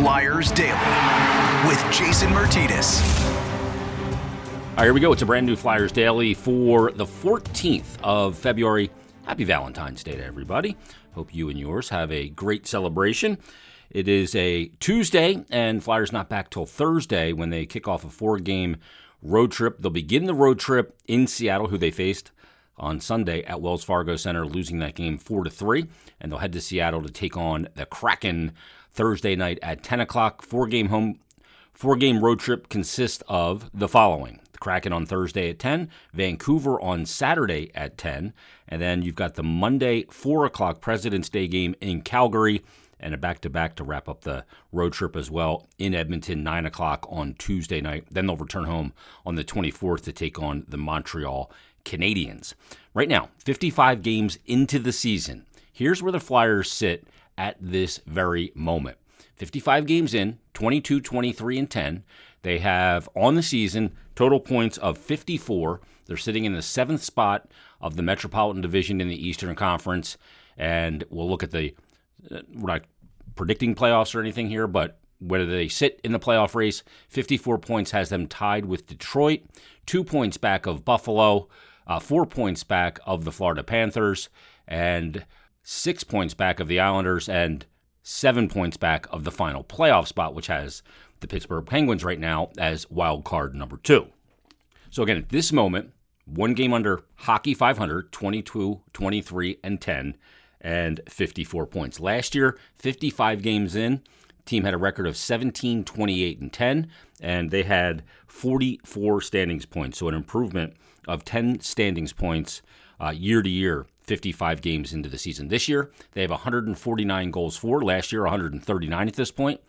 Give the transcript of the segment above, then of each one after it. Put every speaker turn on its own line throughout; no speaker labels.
Flyers Daily with Jason Myrtetus.
All right, here we go. It's a brand new Flyers Daily for the 14th of February. Happy Valentine's Day to everybody. Hope you and yours have a great celebration. It is a Tuesday, and Flyers not back till Thursday when they kick off a four game road trip. They'll begin the road trip in Seattle, who they faced on Sunday at Wells Fargo Center, losing that game 4 to 3. And they'll head to Seattle to take on the Kraken Thursday night at 10 o'clock. Four game home. Four game road trip consists of the following the Kraken on Thursday at 10, Vancouver on Saturday at 10, and then you've got the Monday 4 o'clock President's Day game in Calgary, and a back to back to wrap up the road trip as well in Edmonton, 9 o'clock on Tuesday night. Then they'll return home on the 24th to take on the Montreal Canadiens. Right now, 55 games into the season. Here's where the Flyers sit at this very moment. 55 games in, 22, 23, and 10. They have on the season total points of 54. They're sitting in the seventh spot of the Metropolitan Division in the Eastern Conference. And we'll look at the uh, we're not predicting playoffs or anything here, but whether they sit in the playoff race, 54 points has them tied with Detroit, two points back of Buffalo, uh, four points back of the Florida Panthers, and six points back of the Islanders, and seven points back of the final playoff spot, which has the Pittsburgh Penguins right now as wild card number two. So, again, at this moment, one game under Hockey 500, 22, 23, and 10 and 54 points. Last year, 55 games in, team had a record of 17, 28, and 10, and they had 44 standings points, so an improvement of 10 standings points uh, year to year. 55 games into the season. This year, they have 149 goals for. Last year, 139 at this point.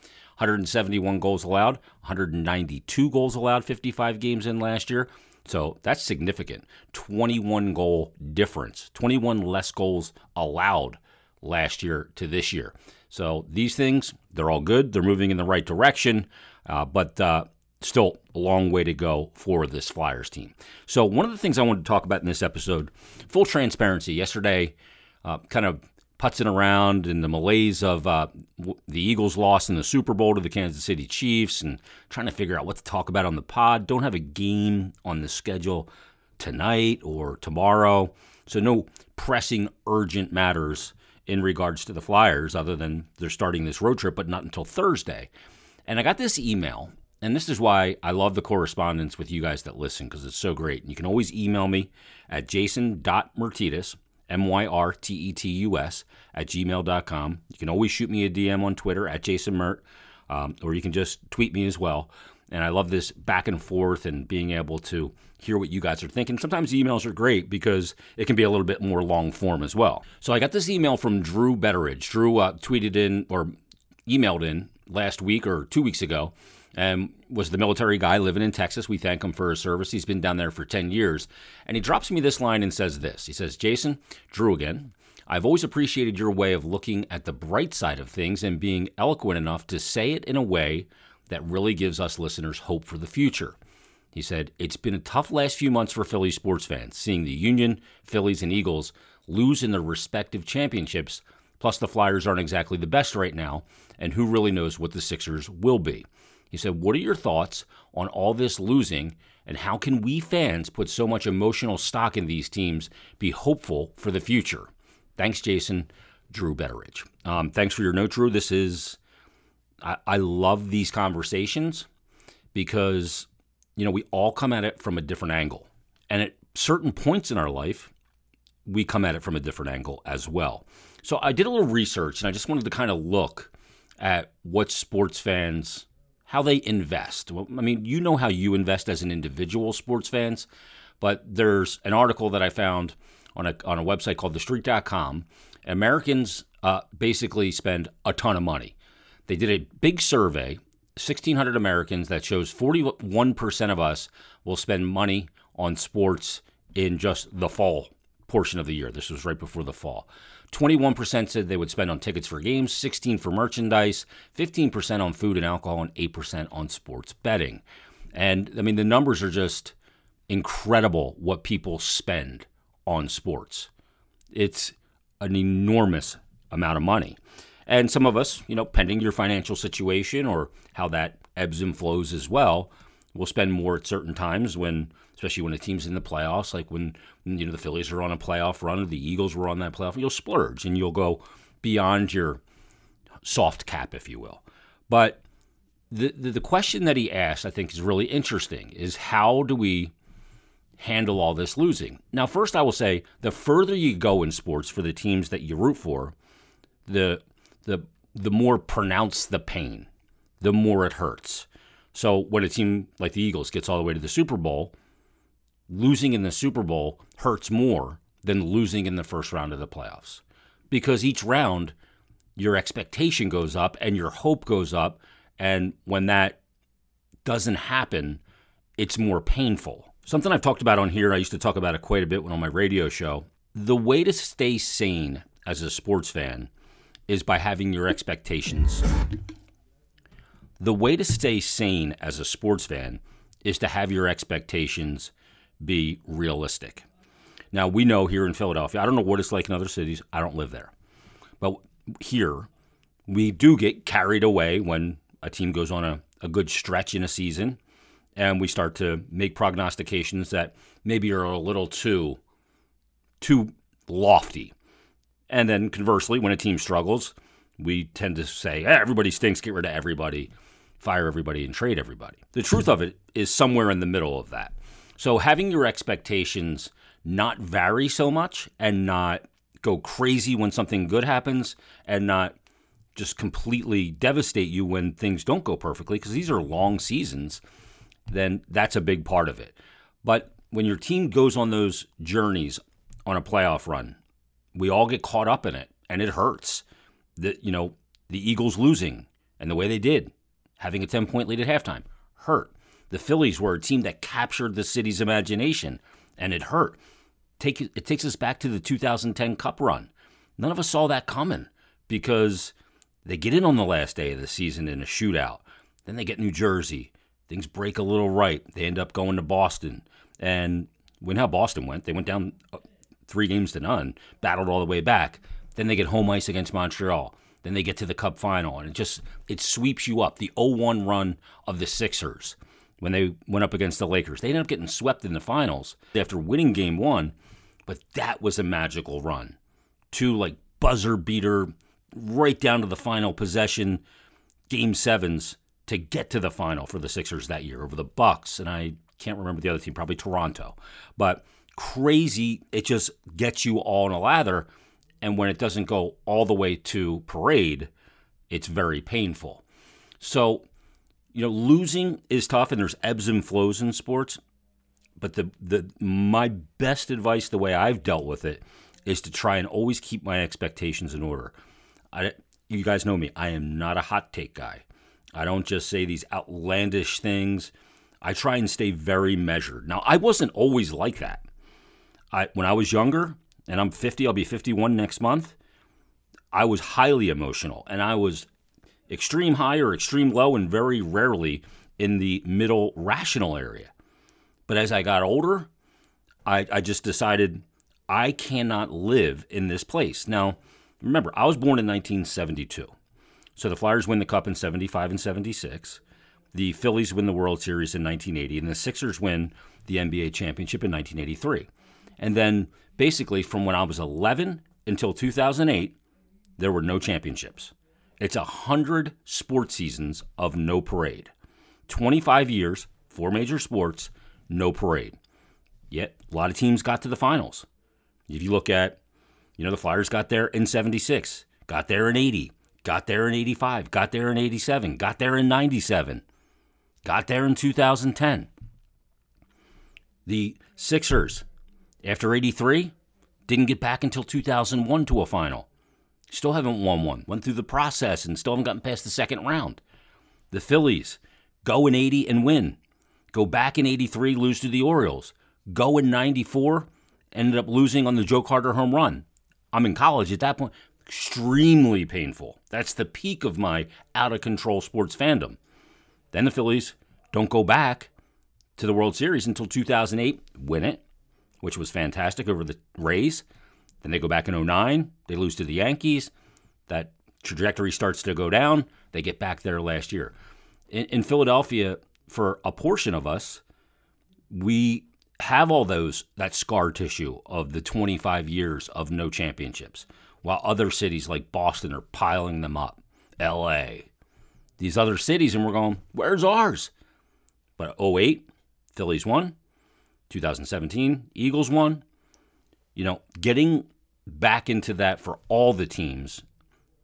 171 goals allowed, 192 goals allowed 55 games in last year. So that's significant. 21 goal difference, 21 less goals allowed last year to this year. So these things, they're all good. They're moving in the right direction, uh, but uh, still a long way to go for this Flyers team. So, one of the things I wanted to talk about in this episode, full transparency, yesterday, uh, kind of putzing around in the malaise of uh, the Eagles' loss in the Super Bowl to the Kansas City Chiefs and trying to figure out what to talk about on the pod. Don't have a game on the schedule tonight or tomorrow. So, no pressing, urgent matters in regards to the Flyers other than they're starting this road trip, but not until Thursday. And I got this email, and this is why I love the correspondence with you guys that listen because it's so great. And you can always email me at jason.myrtetus M Y R T E T U S, at gmail.com. You can always shoot me a DM on Twitter at Jason Mert, um, or you can just tweet me as well. And I love this back and forth and being able to hear what you guys are thinking. Sometimes emails are great because it can be a little bit more long form as well. So I got this email from Drew Betteridge. Drew uh, tweeted in or emailed in last week or two weeks ago and was the military guy living in Texas. We thank him for his service. He's been down there for 10 years. And he drops me this line and says this He says, Jason, Drew again, I've always appreciated your way of looking at the bright side of things and being eloquent enough to say it in a way that really gives us listeners hope for the future. He said, It's been a tough last few months for Philly sports fans, seeing the Union, Phillies, and Eagles lose in their respective championships. Plus, the Flyers aren't exactly the best right now, and who really knows what the Sixers will be. He said, What are your thoughts on all this losing, and how can we fans put so much emotional stock in these teams, be hopeful for the future? Thanks, Jason. Drew Betteridge. Um, thanks for your note, Drew. This is, I, I love these conversations because, you know, we all come at it from a different angle. And at certain points in our life, we come at it from a different angle as well. So I did a little research and I just wanted to kind of look at what sports fans how they invest. Well, I mean, you know how you invest as an individual sports fans, but there's an article that I found on a, on a website called thestreet.com. Americans uh, basically spend a ton of money. They did a big survey, 1,600 Americans, that shows 41% of us will spend money on sports in just the fall portion of the year. This was right before the fall. 21% said they would spend on tickets for games, 16 for merchandise, 15% on food and alcohol, and 8% on sports betting. And I mean, the numbers are just incredible what people spend on sports. It's an enormous amount of money. And some of us, you know, pending your financial situation or how that ebbs and flows as well, will spend more at certain times when, especially when a team's in the playoffs, like when, you know, the Phillies are on a playoff run or the Eagles were on that playoff, you'll splurge and you'll go beyond your soft cap, if you will. But the, the, the question that he asked, I think, is really interesting is how do we handle all this losing? Now, first, I will say the further you go in sports for the teams that you root for, the the the more pronounced the pain, the more it hurts. So when a team like the Eagles gets all the way to the Super Bowl, losing in the Super Bowl hurts more than losing in the first round of the playoffs. Because each round, your expectation goes up and your hope goes up. And when that doesn't happen, it's more painful. Something I've talked about on here, I used to talk about it quite a bit when on my radio show. The way to stay sane as a sports fan is by having your expectations. The way to stay sane as a sports fan is to have your expectations be realistic. Now, we know here in Philadelphia, I don't know what it's like in other cities, I don't live there. But here, we do get carried away when a team goes on a, a good stretch in a season and we start to make prognostications that maybe are a little too too lofty. And then conversely, when a team struggles, we tend to say, eh, everybody stinks, get rid of everybody, fire everybody, and trade everybody. The truth of it is somewhere in the middle of that. So having your expectations not vary so much and not go crazy when something good happens and not just completely devastate you when things don't go perfectly, because these are long seasons, then that's a big part of it. But when your team goes on those journeys on a playoff run, we all get caught up in it and it hurts. That you know, the Eagles losing and the way they did, having a 10 point lead at halftime, hurt. The Phillies were a team that captured the city's imagination and it hurt. Take, it takes us back to the 2010 Cup run. None of us saw that coming because they get in on the last day of the season in a shootout. Then they get New Jersey. Things break a little right. They end up going to Boston. And when how Boston went, they went down uh, three games to none, battled all the way back. Then they get home ice against Montreal. Then they get to the Cup final, and it just it sweeps you up. The 0-1 run of the Sixers when they went up against the Lakers, they ended up getting swept in the finals after winning Game One, but that was a magical run. Two like buzzer beater, right down to the final possession, Game Sevens to get to the final for the Sixers that year over the Bucks, and I can't remember the other team, probably Toronto, but crazy. It just gets you all in a lather. And when it doesn't go all the way to parade, it's very painful. So, you know, losing is tough and there's ebbs and flows in sports. But the, the my best advice, the way I've dealt with it, is to try and always keep my expectations in order. I, you guys know me. I am not a hot take guy. I don't just say these outlandish things. I try and stay very measured. Now, I wasn't always like that. I, when I was younger, and I'm 50, I'll be 51 next month, I was highly emotional and I was extreme high or extreme low and very rarely in the middle rational area. But as I got older, I, I just decided I cannot live in this place. Now, remember, I was born in 1972. So the Flyers win the Cup in 75 and 76. The Phillies win the World Series in 1980, and the Sixers win the NBA championship in 1983. And then basically from when I was 11 until 2008, there were no championships. It's a 100 sports seasons of no parade. 25 years, four major sports, no parade. Yet a lot of teams got to the finals. If you look at, you know, the Flyers got there in 76, got there in 80, got there in 85, got there in 87, got there in 97, got there in 2010. The Sixers after 83, didn't get back until 2001 to a final. Still haven't won one. Went through the process and still haven't gotten past the second round. The Phillies go in 80 and win. Go back in 83, lose to the Orioles. Go in 94, ended up losing on the Joe Carter home run. I'm in college at that point. Extremely painful. That's the peak of my out of control sports fandom. Then the Phillies don't go back to the World Series until 2008, win it which was fantastic over the Rays. Then they go back in 09. They lose to the Yankees. That trajectory starts to go down, they get back there last year. In, in Philadelphia, for a portion of us, we have all those that scar tissue of the 25 years of no championships, while other cities like Boston are piling them up. LA, these other cities, and we're going, where's ours? But 08, Phillies won. 2017, Eagles won. You know, getting back into that for all the teams,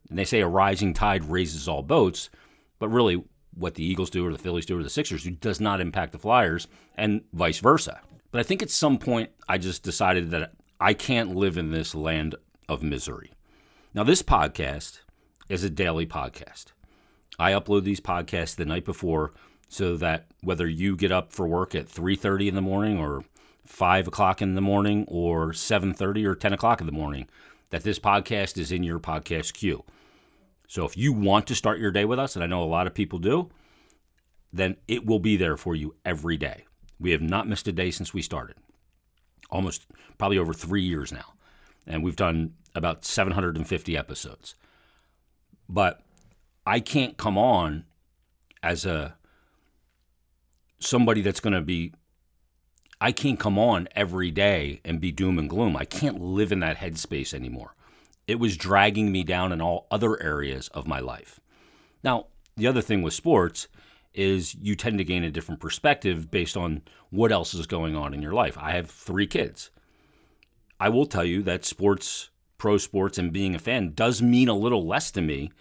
and they say a rising tide raises all boats, but really what the Eagles do or the Phillies do or the Sixers do does not impact the Flyers and vice versa. But I think at some point I just decided that I can't live in this land of misery. Now, this podcast is a daily podcast. I upload these podcasts the night before so that whether you get up for work at 3.30 in the morning or 5 o'clock in the morning or 7.30 or 10 o'clock in the morning, that this podcast is in your podcast queue. So if you want to start your day with us, and I know a lot of people do, then it will be there for you every day. We have not missed a day since we started, almost probably over three years now. And we've done about 750 episodes. But I can't come on as a somebody that's going to be I can't come on every day and be doom and gloom. I can't live in that headspace anymore. It was dragging me down in all other areas of my life. Now, the other thing with sports is you tend to gain a different perspective based on what else is going on in your life. I have three kids. I will tell you that sports, pro sports, and being a fan does mean a little less to me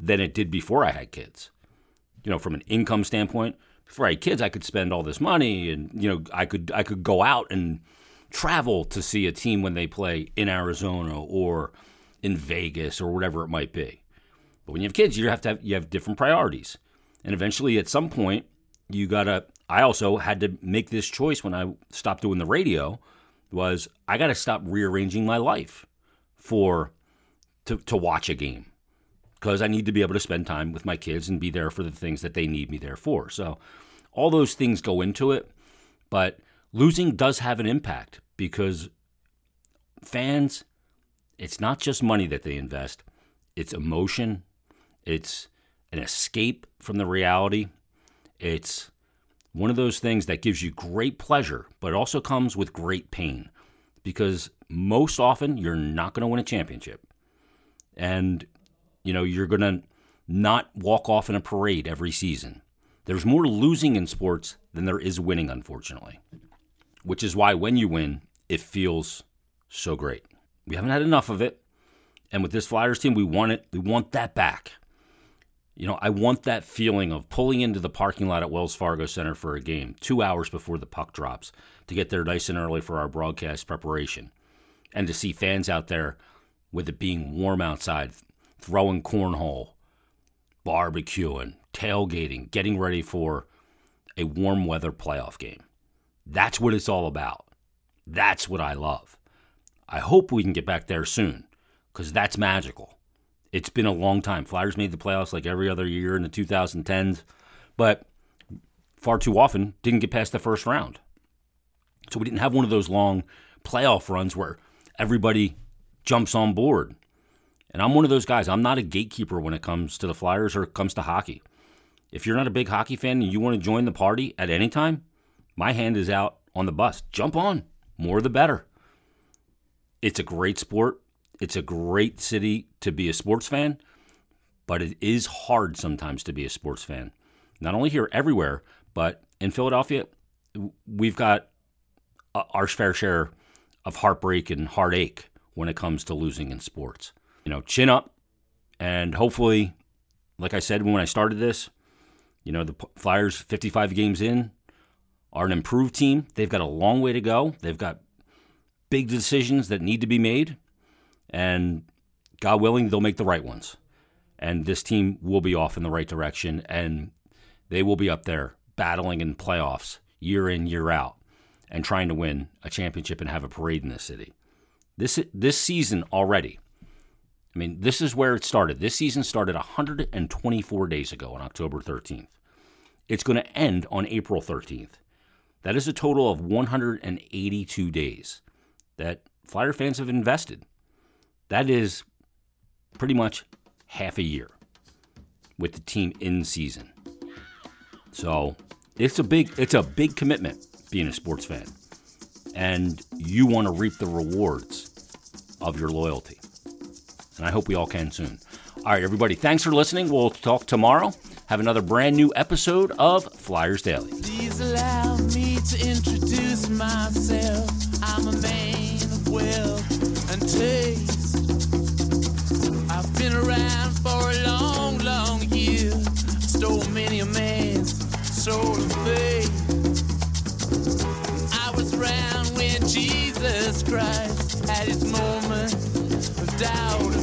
than it did before I had kids. You know, from an income standpoint, I had kids, I could spend all this money, and you know, I could I could go out and travel to see a team when they play in Arizona or in Vegas or whatever it might be. But when you have kids, you have to have you have different priorities. And eventually, at some point, you gotta. I also had to make this choice when I stopped doing the radio. Was I got to stop rearranging my life for to to watch a game because I need to be able to spend time with my kids and be there for the things that they need me there for. So all those things go into it, but losing does have an impact because fans it's not just money that they invest, it's emotion, it's an escape from the reality. It's one of those things that gives you great pleasure, but also comes with great pain because most often you're not going to win a championship. And, you know, you're going to not walk off in a parade every season. There's more losing in sports than there is winning, unfortunately, which is why when you win, it feels so great. We haven't had enough of it. And with this Flyers team, we want it. We want that back. You know, I want that feeling of pulling into the parking lot at Wells Fargo Center for a game two hours before the puck drops to get there nice and early for our broadcast preparation and to see fans out there with it being warm outside, throwing cornhole, barbecuing, tailgating, getting ready for a warm weather playoff game. That's what it's all about. That's what I love. I hope we can get back there soon because that's magical. It's been a long time. Flyers made the playoffs like every other year in the 2010s, but far too often didn't get past the first round. So we didn't have one of those long playoff runs where everybody jumps on board. And I'm one of those guys. I'm not a gatekeeper when it comes to the Flyers or it comes to hockey. If you're not a big hockey fan and you want to join the party at any time, my hand is out on the bus. Jump on. More the better. It's a great sport. It's a great city to be a sports fan, but it is hard sometimes to be a sports fan. Not only here, everywhere, but in Philadelphia, we've got our fair share of heartbreak and heartache when it comes to losing in sports. You know, chin up, and hopefully, like I said when I started this, you know, the Flyers 55 games in are an improved team. They've got a long way to go. They've got big decisions that need to be made and God willing, they'll make the right ones. And this team will be off in the right direction, and they will be up there battling in playoffs year in, year out, and trying to win a championship and have a parade in this city. This this season already. I mean, this is where it started. This season started 124 days ago on October 13th. It's going to end on April 13th. That is a total of 182 days that Flyer fans have invested that is pretty much half a year with the team in season. So it's a big it's a big commitment being a sports fan. And you want to reap the rewards of your loyalty. And I hope we all can soon. All right, everybody, thanks for listening. We'll talk tomorrow. Have another brand new episode of Flyers Daily.
Please allow me to introduce myself. I'm a man of wealth and taste. I've been around for a long, long year. Stole many a man's soul of faith. I was around when Jesus Christ had his moment of doubt